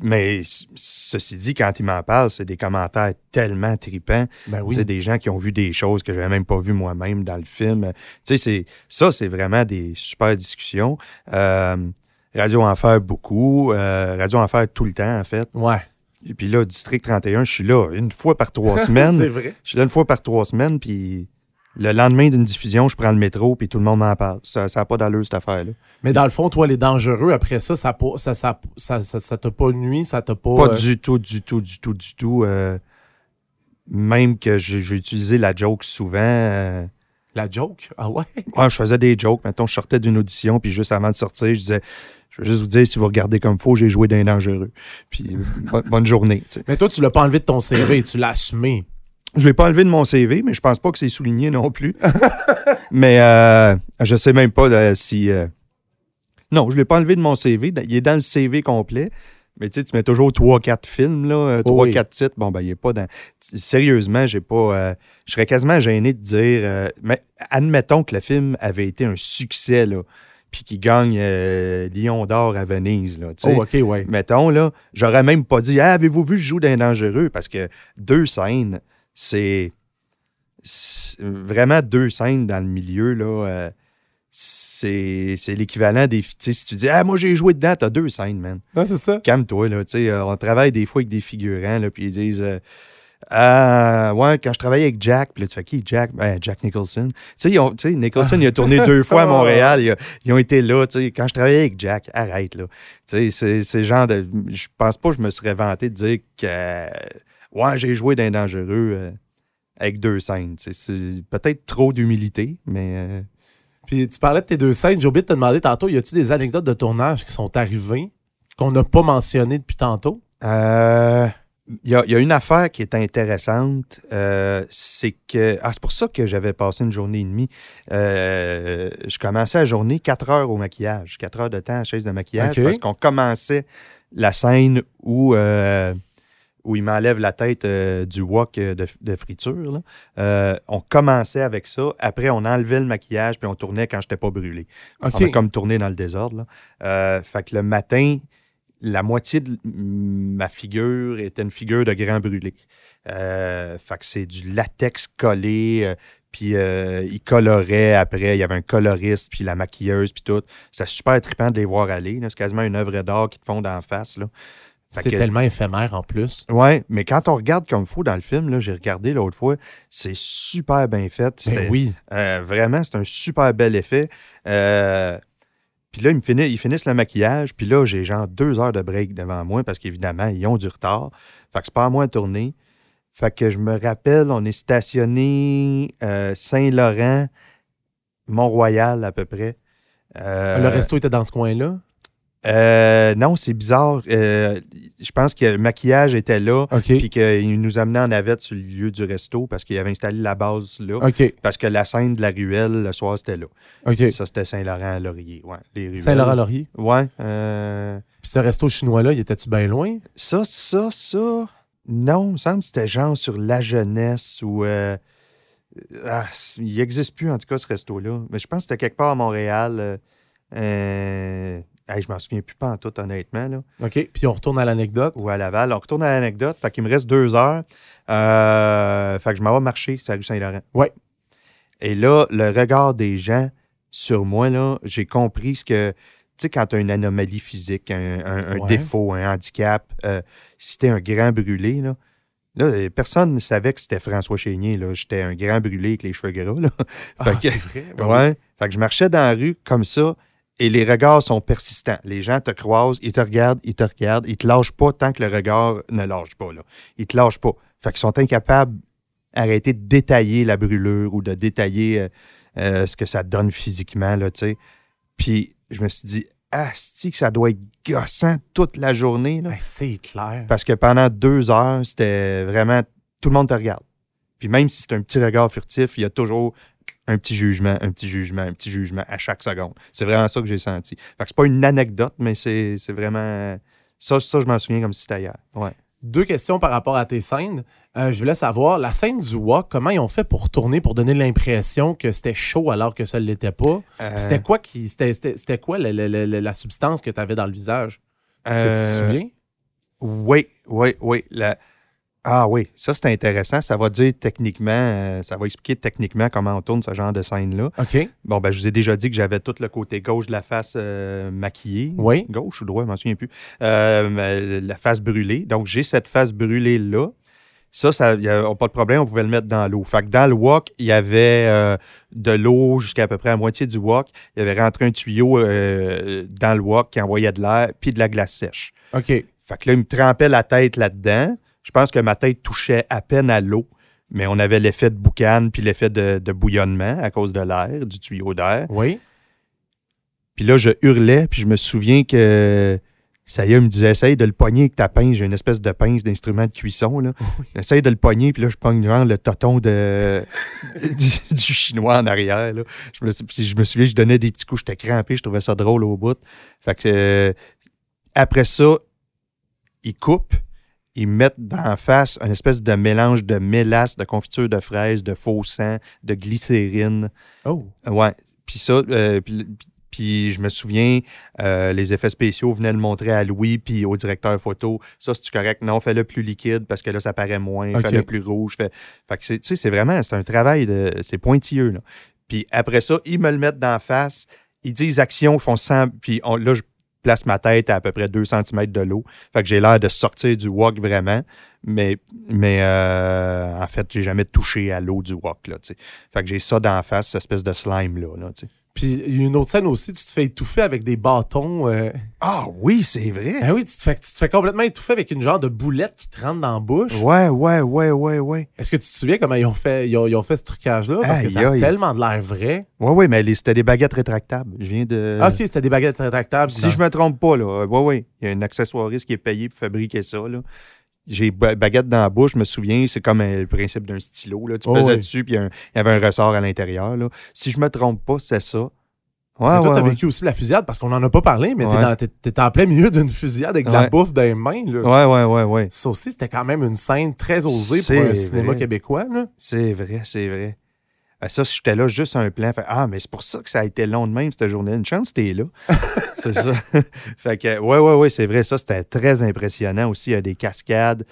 Mais ceci dit, quand ils m'en parlent, c'est des commentaires tellement tripants. Ben C'est oui. des gens qui ont vu des choses que j'avais même pas vues moi-même dans le film. Tu sais, c'est ça, c'est vraiment des super discussions. Euh, Radio Enfer, beaucoup. Euh, Radio Enfer, tout le temps, en fait. Ouais. Et puis là, District 31, je suis là une fois par trois c'est semaines. vrai. Je suis là une fois par trois semaines, puis le lendemain d'une diffusion, je prends le métro, puis tout le monde m'en parle. Ça n'a pas d'allure, cette affaire-là. Mais dans le fond, toi, les dangereux, après ça, ça pas- ça ça, ça, ça, ça t'a pas nuit, ça t'a pas. Pas euh, du tout, du tout, du tout, du tout. euh, même que j'ai utilisé la joke souvent. euh, La joke? Ah ouais? ouais, je faisais des jokes. Mettons, je sortais d'une audition, puis juste avant de sortir, je disais Je veux juste vous dire, si vous regardez comme faux, j'ai joué d'un dangereux. Puis bo- bonne journée. tu sais. Mais toi, tu l'as pas enlevé de ton CV, tu l'as assumé. Je l'ai pas enlevé de mon CV, mais je pense pas que c'est souligné non plus. mais euh, je sais même pas euh, si. euh, Non, je l'ai pas enlevé de mon CV. Il est dans le CV complet. Mais tu sais, tu mets toujours 3-4 films, là, Oh 3-4 oui. titres. Bon, ben, il est pas dans. Sérieusement, j'ai pas. euh, je serais quasiment gêné de dire. euh, mais admettons que le film avait été un succès, là, puis qu'il gagne euh, Lion d'or à Venise, là. Oh, ok, ouais. Mettons, là, j'aurais même pas dit Ah, avez-vous vu je joue d'un dangereux? Parce que deux scènes, c'est. Vraiment deux scènes dans le milieu, là. euh, c'est l'équivalent des. Si tu dis Ah, moi j'ai joué dedans, t'as deux scènes, man. Non, c'est ça. Calme-toi, là. Euh, on travaille des fois avec des figurants, là, puis ils disent. euh, ah, ouais, quand je travaillais avec Jack, puis là, tu fais qui, Jack? Ben, Jack Nicholson. Tu sais, Nicholson, il a tourné deux fois à Montréal. Ils, a- ils ont été là, tu sais. Quand je travaillais avec Jack, arrête, là. Tu sais, c'est- genre de. Je pense pas que je me serais vanté de dire que. Ouais, j'ai joué d'un dangereux. euh. avec deux scènes. C'est peut-être trop d'humilité, mais euh, Puis tu parlais de tes deux scènes. J'ai oublié de te demander tantôt, y a-tu des anecdotes de tournage qui sont arrivées qu'on n'a pas mentionnées depuis tantôt? euh, il y, a, il y a une affaire qui est intéressante, euh, c'est que ah, c'est pour ça que j'avais passé une journée et demie. Euh, je commençais la journée 4 heures au maquillage, 4 heures de temps à chaise de maquillage, parce qu'on commençait la scène où euh, où il m'enlève la tête euh, du wok euh, de, de friture. là. Euh, on commençait avec ça. Après, on enlevait le maquillage puis on tournait quand je n'étais pas brûlé. On a comme tourné dans le désordre. Là. Fait que le matin, la moitié de ma figure était une figure de grand brûlé. Fait que c'est du latex collé, puis euh, il colorait après. Il y avait un coloriste, puis la maquilleuse, puis tout. C'était super trippant de les voir aller. C'est quasiment une œuvre d'art qui te font d'en face. Là. C'est que- tellement éphémère en plus. Ouais, mais quand on regarde comme il faut dans le film, là, j'ai regardé l'autre fois, c'est super bien fait. Ben oui. euh, vraiment, c'est un super bel effet. Euh, puis là, ils, me finissent, ils finissent le maquillage. Puis là, j'ai genre deux heures de break devant moi parce qu'évidemment, ils ont du retard. Fait que c'est pas à moi de tourner. Fait que je me rappelle, on est stationné euh, Saint-Laurent, Mont-Royal à peu près. Le resto était dans ce coin-là? Euh, non, c'est bizarre. Euh, je pense que le maquillage était là. Puis qu'il nous amenait en navette sur le lieu du resto parce qu'il avait installé la base là. Parce que la scène de la ruelle, le soir, c'était là. OK. Ça, c'était Saint-Laurent-Laurier. Ouais. Saint-Laurent-Laurier? Ouais. euh, Puis ce resto chinois-là, il était-tu bien loin? ça, ça, ça. Non, il me semble que c'était genre sur la jeunesse ou. euh, ah, il n'existe plus, en tout cas, ce resto-là. Mais je pense que c'était quelque part à Montréal. Euh, hey, je m'en souviens plus pas en tout, honnêtement. Là. OK. Puis on retourne à l'anecdote. ou à Laval. On retourne à l'anecdote. Fait qu'il me reste deux heures. Euh, fait que je m'en vais marcher sur la rue Saint-Laurent. Ouais. Et là, le regard des gens sur moi, là, j'ai compris ce que. Tu sais, quand tu as une anomalie physique, un, un- un Ouais. défaut, un handicap, euh, si t'es un grand brûlé, là, là, personne ne savait que c'était François Chénier. là. J'étais un grand brûlé avec les cheveux gras. Là. Ah, Fait que- c'est vrai. Oui. Ouais. Fait que je marchais dans la rue comme ça et les regards sont persistants. Les gens te croisent, ils te regardent, ils te regardent, ils te lâchent pas tant que le regard ne lâche pas. Là. Ils te lâchent pas. Fait qu'ils sont incapables d'arrêter de détailler la brûlure ou de détailler euh, euh, ce que ça donne physiquement, là, tu sais. Puis je me suis dit, asti que ça doit être gossant toute la journée, là. Ben, c'est clair. Parce que pendant deux heures, c'était vraiment tout le monde te regarde. Puis même si c'est un petit regard furtif, il y a toujours un petit jugement, un petit jugement, un petit jugement à chaque seconde. C'est vraiment ça que j'ai senti. Fait que c'est pas une anecdote, mais c'est c'est vraiment. Ça, ça je m'en souviens comme si c'était hier. Ouais. Deux questions par rapport à tes scènes. Euh, je voulais savoir, la scène du wok, comment ils ont fait pour tourner, pour donner l'impression que c'était chaud alors que ça ne l'était pas? Euh, C'était quoi qui c'était, c'était- c'était quoi la, la- la- la- substance que tu avais dans le visage? Est-ce que tu te euh, souviens? Oui, oui, oui. La- Ah oui, ça c'est intéressant. Ça va dire techniquement, euh, ça va expliquer techniquement comment on tourne ce genre de scène-là. OK. Bon, ben, je vous ai déjà dit que j'avais tout le côté gauche de la face euh, maquillée. Oui. Gauche ou droit, je m'en souviens plus. Euh, la face brûlée. Donc, j'ai cette face brûlée-là. Ça, ça y a pas de problème, on pouvait le mettre dans l'eau. Fait que dans le wok, il y avait euh, de l'eau jusqu'à peu près la moitié du wok. Il y avait rentré un tuyau euh, dans le wok qui envoyait de l'air, puis de la glace sèche. OK. Fait que là, il me trempait la tête là-dedans. Je pense que ma tête touchait à peine à l'eau, mais on avait l'effet de boucan puis l'effet de, de bouillonnement à cause de l'air, du tuyau d'air. Oui. Puis là, je hurlais, puis je me souviens que ça y est, il me disait, essaye de le pogner avec ta pince. J'ai une espèce de pince d'instrument de cuisson. Là. Essaye de le pogner, puis là, je pogne genre le toton de, du, du chinois en arrière. Là. Je, me, puis je me souviens, je donnais des petits coups, j'étais crampé, je trouvais ça drôle au bout. Fait que euh, après ça, ils coupent, ils mettent d'en face un espèce de mélange de mélasse, de confiture de fraises, de faux sang, de glycérine. Oh. Ouais. Puis ça, euh, puis, puis je me souviens, euh, les effets spéciaux venaient le montrer à Louis puis au directeur photo. Ça, c'est correct? Non, fais-le plus liquide parce que là, ça paraît moins. Ok. Fais-le plus rouge. Fais... Fait que c'est, tu sais, c'est vraiment, c'est un travail de, c'est pointilleux, là. Puis après ça, ils me le mettent d'en face. Ils disent action, ils font 100, puis on- là, je place ma tête à à peu près 2 cm de l'eau. Fait que j'ai l'air de sortir du wok vraiment. Mais, mais euh, en fait, j'ai jamais touché à l'eau du wok. Là, fait que j'ai ça d'en face, cette espèce de slime-là. Là, sais. Puis il y a une autre scène aussi, tu te fais étouffer avec des bâtons. euh. Ah oui, c'est vrai. Ben oui, tu te, fais, tu te fais complètement étouffer avec une genre de boulette qui te rentre dans la bouche. Ouais, ouais, ouais, ouais, ouais. Est-ce que tu te souviens comment ils ont fait, ils ont, ils ont fait ce trucage-là? Parce que Aïe, ça a aïe. tellement de l'air vrai. Ouais, ouais, mais les- c'était des baguettes rétractables. Je viens de. Ah, ok, c'était des baguettes rétractables. Si je me trompe pas, là, ouais, ouais, il y a un accessoiriste qui est payé pour fabriquer ça, là. J'ai ba- baguette dans la bouche, je me souviens, c'est comme le principe d'un stylo, là. Tu Oh, pesais oui. dessus, puis il y avait un ressort à l'intérieur, là. Si je me trompe pas, c'est ça. Ouais, toi, ouais, t'as ouais. vécu aussi la fusillade parce qu'on en a pas parlé, mais t'es en plein milieu d'une fusillade avec de la bouffe dans les mains. Là. Ouais, ouais, ouais, ouais. Ça aussi, c'était quand même une scène très osée pour un cinéma québécois. Là. C'est vrai, c'est vrai. Ah, Ça, j'étais là juste un plan. Fait, ah, mais c'est pour ça que ça a été long de même, cette journée. Une chance, t'es là. c'est ça. fait que, ouais, ouais, ouais, c'est vrai. Ça, c'était très impressionnant aussi. Il y a des cascades.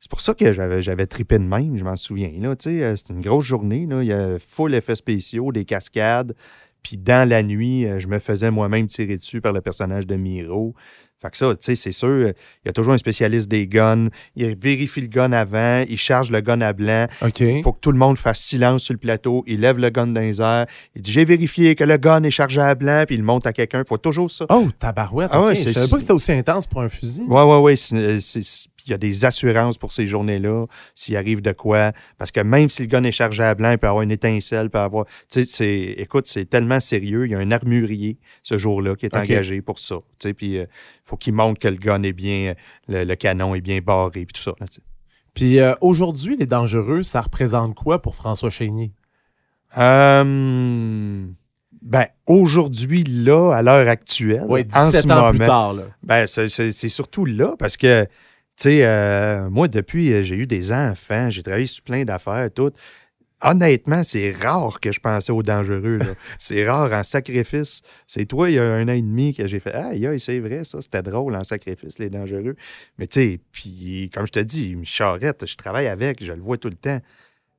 C'est pour ça que j'avais, j'avais trippé de même, je m'en souviens. Là, sais, euh, c'était une grosse journée. Là. Il y a full effets spéciaux, des cascades. Puis dans la nuit, euh, je me faisais moi-même tirer dessus par le personnage de Miro. Fait que ça, tu sais, c'est sûr, il y a toujours un spécialiste des guns. Il vérifie le gun avant, il charge le gun à blanc. OK. Il faut que tout le monde fasse silence sur le plateau. Il lève le gun dans les airs. Il dit J'ai vérifié que le gun est chargé à blanc, puis il monte à quelqu'un. Il faut toujours ça. Oh, tabarouette. Ah ok. ouais, je savais pas que c'était aussi intense pour un fusil. Ouais, ouais, ouais. c'est- Il y a des assurances pour ces journées-là, s'il arrive de quoi. Parce que même si le gun est chargé à blanc, il peut avoir une étincelle, il peut avoir. Tu sais, c'est- écoute, c'est tellement sérieux. Il y a un armurier ce jour-là qui est engagé pour ça. Tu sais, puis il faut qu'il montre que le gun est bien. Le, le canon est bien barré, puis tout ça. là, tu sais. Puis euh, aujourd'hui, les dangereux, ça représente quoi pour François Chénier? Euh, ben, aujourd'hui, là, à l'heure actuelle, Ouais, en 17 ce ans moment, plus tard. Là. Ben, c'est surtout là parce que, tu sais, euh, moi, depuis, euh, j'ai eu des enfants, j'ai travaillé sur plein d'affaires, tout. Honnêtement, c'est rare que je pensais aux dangereux. c'est rare en sacrifice. C'est toi, il y a un an et demi, que j'ai fait aïe, c'est vrai, ça, c'était drôle en sacrifice, les dangereux. Mais tu sais, puis, comme je te dis, Charrette, je travaille avec, je le vois tout le temps.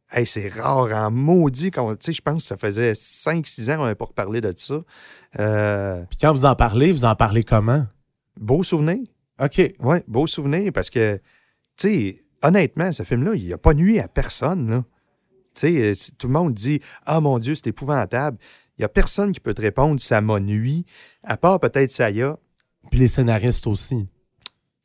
Hey, c'est rare en maudit. sais, je pense que ça faisait 5-6 ans qu'on n'avait pas reparlé de ça. Euh, Puis quand vous en parlez, vous en parlez comment? beau souvenir. OK. Oui, beau souvenir parce que, tu sais, honnêtement, ce film-là, il n'a pas nuit à personne. là. Tu sais, euh, si tout le monde dit Ah mon Dieu, c'est épouvantable. Il n'y a personne qui peut te répondre ça m'a nuit, à part peut-être Saya. Puis les scénaristes aussi.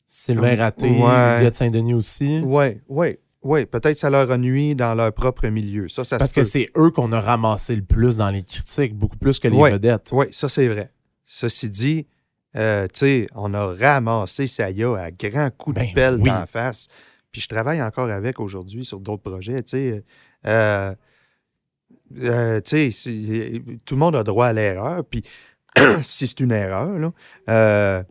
Sylvain Raté, Ouais. Saint-Denis aussi. Oui, oui, oui. Peut-être ça leur a nuit dans leur propre milieu. Ça, ça Parce que c'est eux qu'on a ramassé le plus dans les critiques, beaucoup plus que les Ouais. vedettes. Oui, ça, c'est vrai. Ceci dit, euh, tu sais, on a ramassé Saya à grands coups de Ben pelle oui. d'en face. Puis je travaille encore avec aujourd'hui sur d'autres projets, tu sais. Euh, euh, tu sais, c'est- tout le monde a droit à l'erreur. Puis si c'est une erreur, là, euh,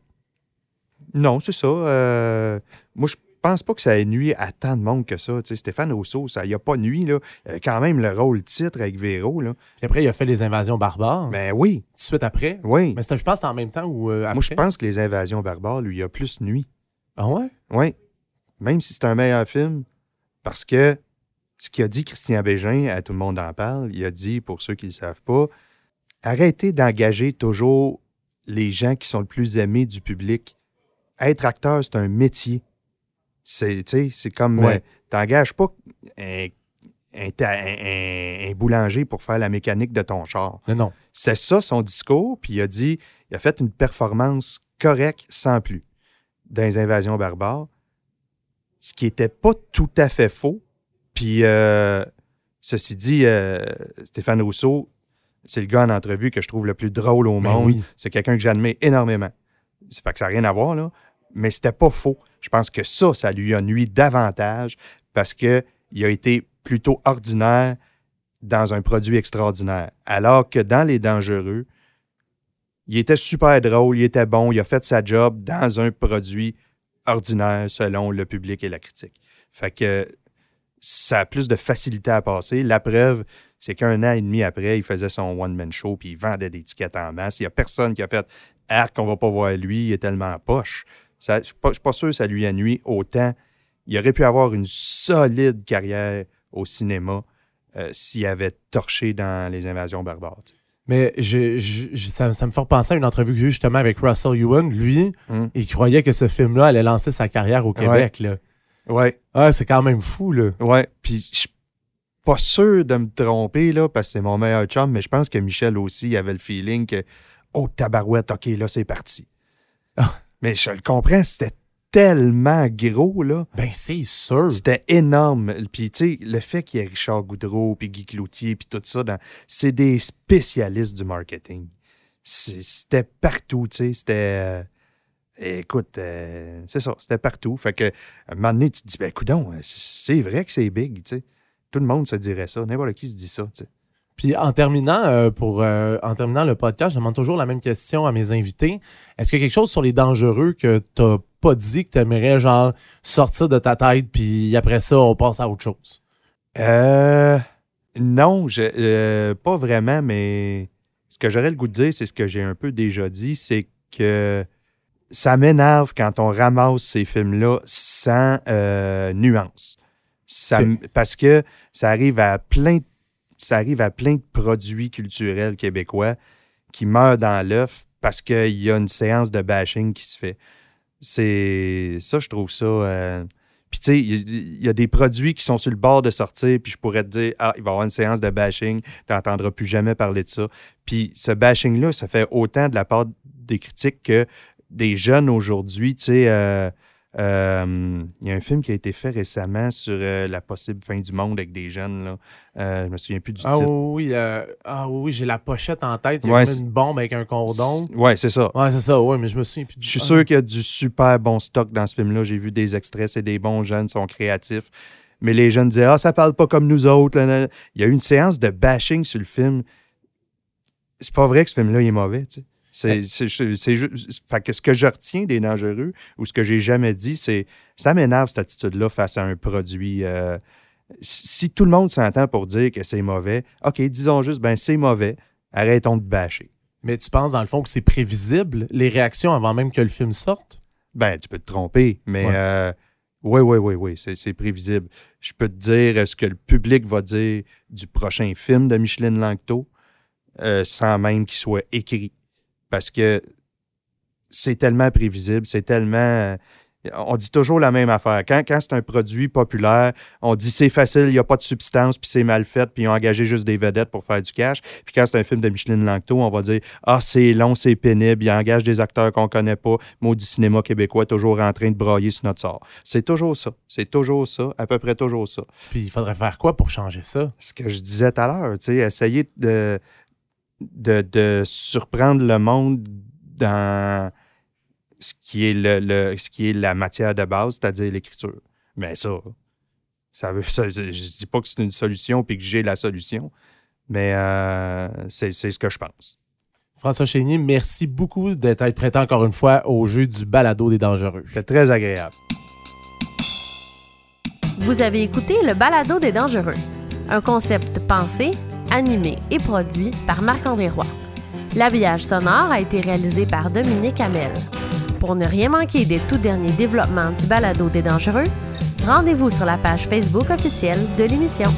non, c'est ça. moi, je pense pas que ça ait nuit à tant de monde que ça. Tu sais, Stéphane Rousseau, ça y a pas nuit. Là. Avait quand même le rôle titre avec Véro. Là. Puis après, il a fait les invasions barbares. Ben oui, Tout de suite après. oui. Mais je pense, que c'était en même temps ou euh, après. Moi, je pense que les invasions barbares, lui, il a plus nuit. Ah ouais? Oui. Même si c'est un meilleur film, parce que ce qu'a dit Christian Bégin, à tout le monde en parle, il a dit, pour ceux qui ne le savent pas, arrêtez d'engager toujours les gens qui sont le plus aimés du public. Être acteur, c'est un métier. C'est, comme, Ouais. euh, t'engages pas un, un un- boulanger pour faire la mécanique de ton char. Non, non. C'est ça son discours, puis il a dit, il a fait une performance correcte sans plus dans les invasions barbares, ce qui n'était pas tout à fait faux. Puis, euh, ceci dit, euh, Stéphane Rousseau, c'est le gars en entrevue que je trouve le plus drôle au Ben monde. oui. C'est quelqu'un que j'admire énormément. Ça fait que ça n'a rien à voir, là. Mais c'était pas faux. Je pense que ça, ça lui a nuit davantage parce qu'il a été plutôt ordinaire dans un produit extraordinaire. Alors que dans Les Dangereux, il était super drôle, il était bon, il a fait sa job dans un produit ordinaire selon le public et la critique. Fait que ça a plus de facilité à passer. La preuve, c'est qu'un an et demi après, il faisait son one-man show puis il vendait des tickets en masse. Il n'y a personne qui a fait Ah, qu'on va pas voir lui, il est tellement poche. Ça- Je ne suis pas, je suis pas sûr que ça lui a nuit autant. Il aurait pu avoir une solide carrière au cinéma euh, s'il avait torché dans les invasions barbares. Mais je, ça, ça me fait repenser à une entrevue que j'ai justement avec Russell Ewan. Lui, Mm. il croyait que ce film-là allait lancer sa carrière au Québec. Là. Ouais, Ah, c'est quand même fou, là. ouais. Puis je suis pas sûr de me tromper, là, parce que c'est mon meilleur chum, mais je pense que Michel aussi avait le feeling que, oh, tabarouette, OK, là, c'est parti. Mais je le comprends, c'était tellement gros, là. Ben, c'est sûr. C'était énorme. Puis, tu sais, le fait qu'il y ait Richard Goudreau, puis Guy Cloutier, puis tout ça, dans- c'est des spécialistes du marketing. C'était partout, tu sais. C'était. euh, écoute, euh, c'est ça, c'était partout. Fait que, à un moment donné, tu te dis, ben, coudon, c'est vrai que c'est big, tu sais. Tout le monde se dirait ça. N'importe qui se dit ça, tu sais. Puis en terminant, euh, pour, euh, en terminant le podcast, je demande toujours la même question à mes invités. Est-ce qu'il y a quelque chose sur les dangereux que t'as pas dit que tu aimerais genre sortir de ta tête, puis après ça, on passe à autre chose? Euh, non, je, euh, pas vraiment, mais ce que j'aurais le goût de dire, c'est ce que j'ai un peu déjà dit, c'est que ça m'énerve quand on ramasse ces films-là sans nuance. Ça parce que ça arrive à plein de- ça arrive à plein de produits culturels québécois qui meurent dans l'œuf parce qu'il y a une séance de bashing qui se fait. C'est ça, je trouve ça. euh, puis, tu sais, il y, a des produits qui sont sur le bord de sortir, puis je pourrais te dire, ah, il va y avoir une séance de bashing, tu n'entendras plus jamais parler de ça. Puis, ce bashing-là, ça fait autant de la part des critiques que des jeunes aujourd'hui, tu sais. euh, euh, il y a un film qui a été fait récemment sur euh, la possible fin du monde avec des jeunes. Là. Euh, je me souviens plus du Ah titre. oui, ah oui, j'ai la pochette en tête. Il y a Ouais, une bombe avec un cordon. Ouais, c'est ça. C'est ça, ouais, mais je me souviens plus du Je suis ah. sûr qu'il y a du super bon stock dans ce film-là. J'ai vu des extraits, c'est des bons jeunes, sont créatifs. Mais les jeunes disaient Ah, ça parle pas comme nous autres. Il y a eu une séance de bashing sur le film. C'est pas vrai que ce film-là il est mauvais, tu sais. C'est, c'est, c'est- c'est juste. Fait que ce que je retiens des dangereux, ou ce que j'ai jamais dit, c'est ça m'énerve cette attitude-là face à un produit. euh, si tout le monde s'entend pour dire que c'est mauvais, OK, disons juste, ben c'est mauvais, arrêtons de bâcher. Mais tu penses, dans le fond, que c'est prévisible, les réactions avant même que le film sorte? Ben, tu peux te tromper, mais Ouais. euh, oui, oui, oui, oui, c'est, c'est prévisible. Je peux te dire ce que le public va dire du prochain film de Micheline Langto euh, sans même qu'il soit écrit. Parce que c'est tellement prévisible, c'est tellement. euh, On dit toujours la même affaire. Quand, quand c'est un produit populaire, on dit c'est facile, il n'y a pas de substance, puis c'est mal fait, puis ils ont engagé juste des vedettes pour faire du cash. Puis quand c'est un film de Micheline Langto, on va dire Ah, c'est long, c'est pénible, ils engagent des acteurs qu'on connaît pas. Maudit cinéma québécois, toujours en train de brailler sur notre sort. C'est toujours ça. C'est toujours ça, à peu près toujours ça Puis il faudrait faire quoi pour changer ça? ce que je disais tout à l'heure, tu sais, essayer de, de, de surprendre le monde dans ce qui est, le, le- ce qui est la matière de base, c'est-à-dire l'écriture. Mais ça, ça veut, ça, je dis pas que c'est une solution puis que j'ai la solution, mais euh, c'est c'est ce que je pense. François Chénier, merci beaucoup d'être prêté encore une fois au jeu du balado des dangereux. C'est très agréable. Vous avez écouté le Balado des Dangereux, un concept pensé, animé et produit par Marc-André Roy. L'habillage sonore a été réalisé par Dominique Hamel. Pour ne rien manquer des tout derniers développements du Balado des Dangereux, rendez-vous sur la page Facebook officielle de l'émission.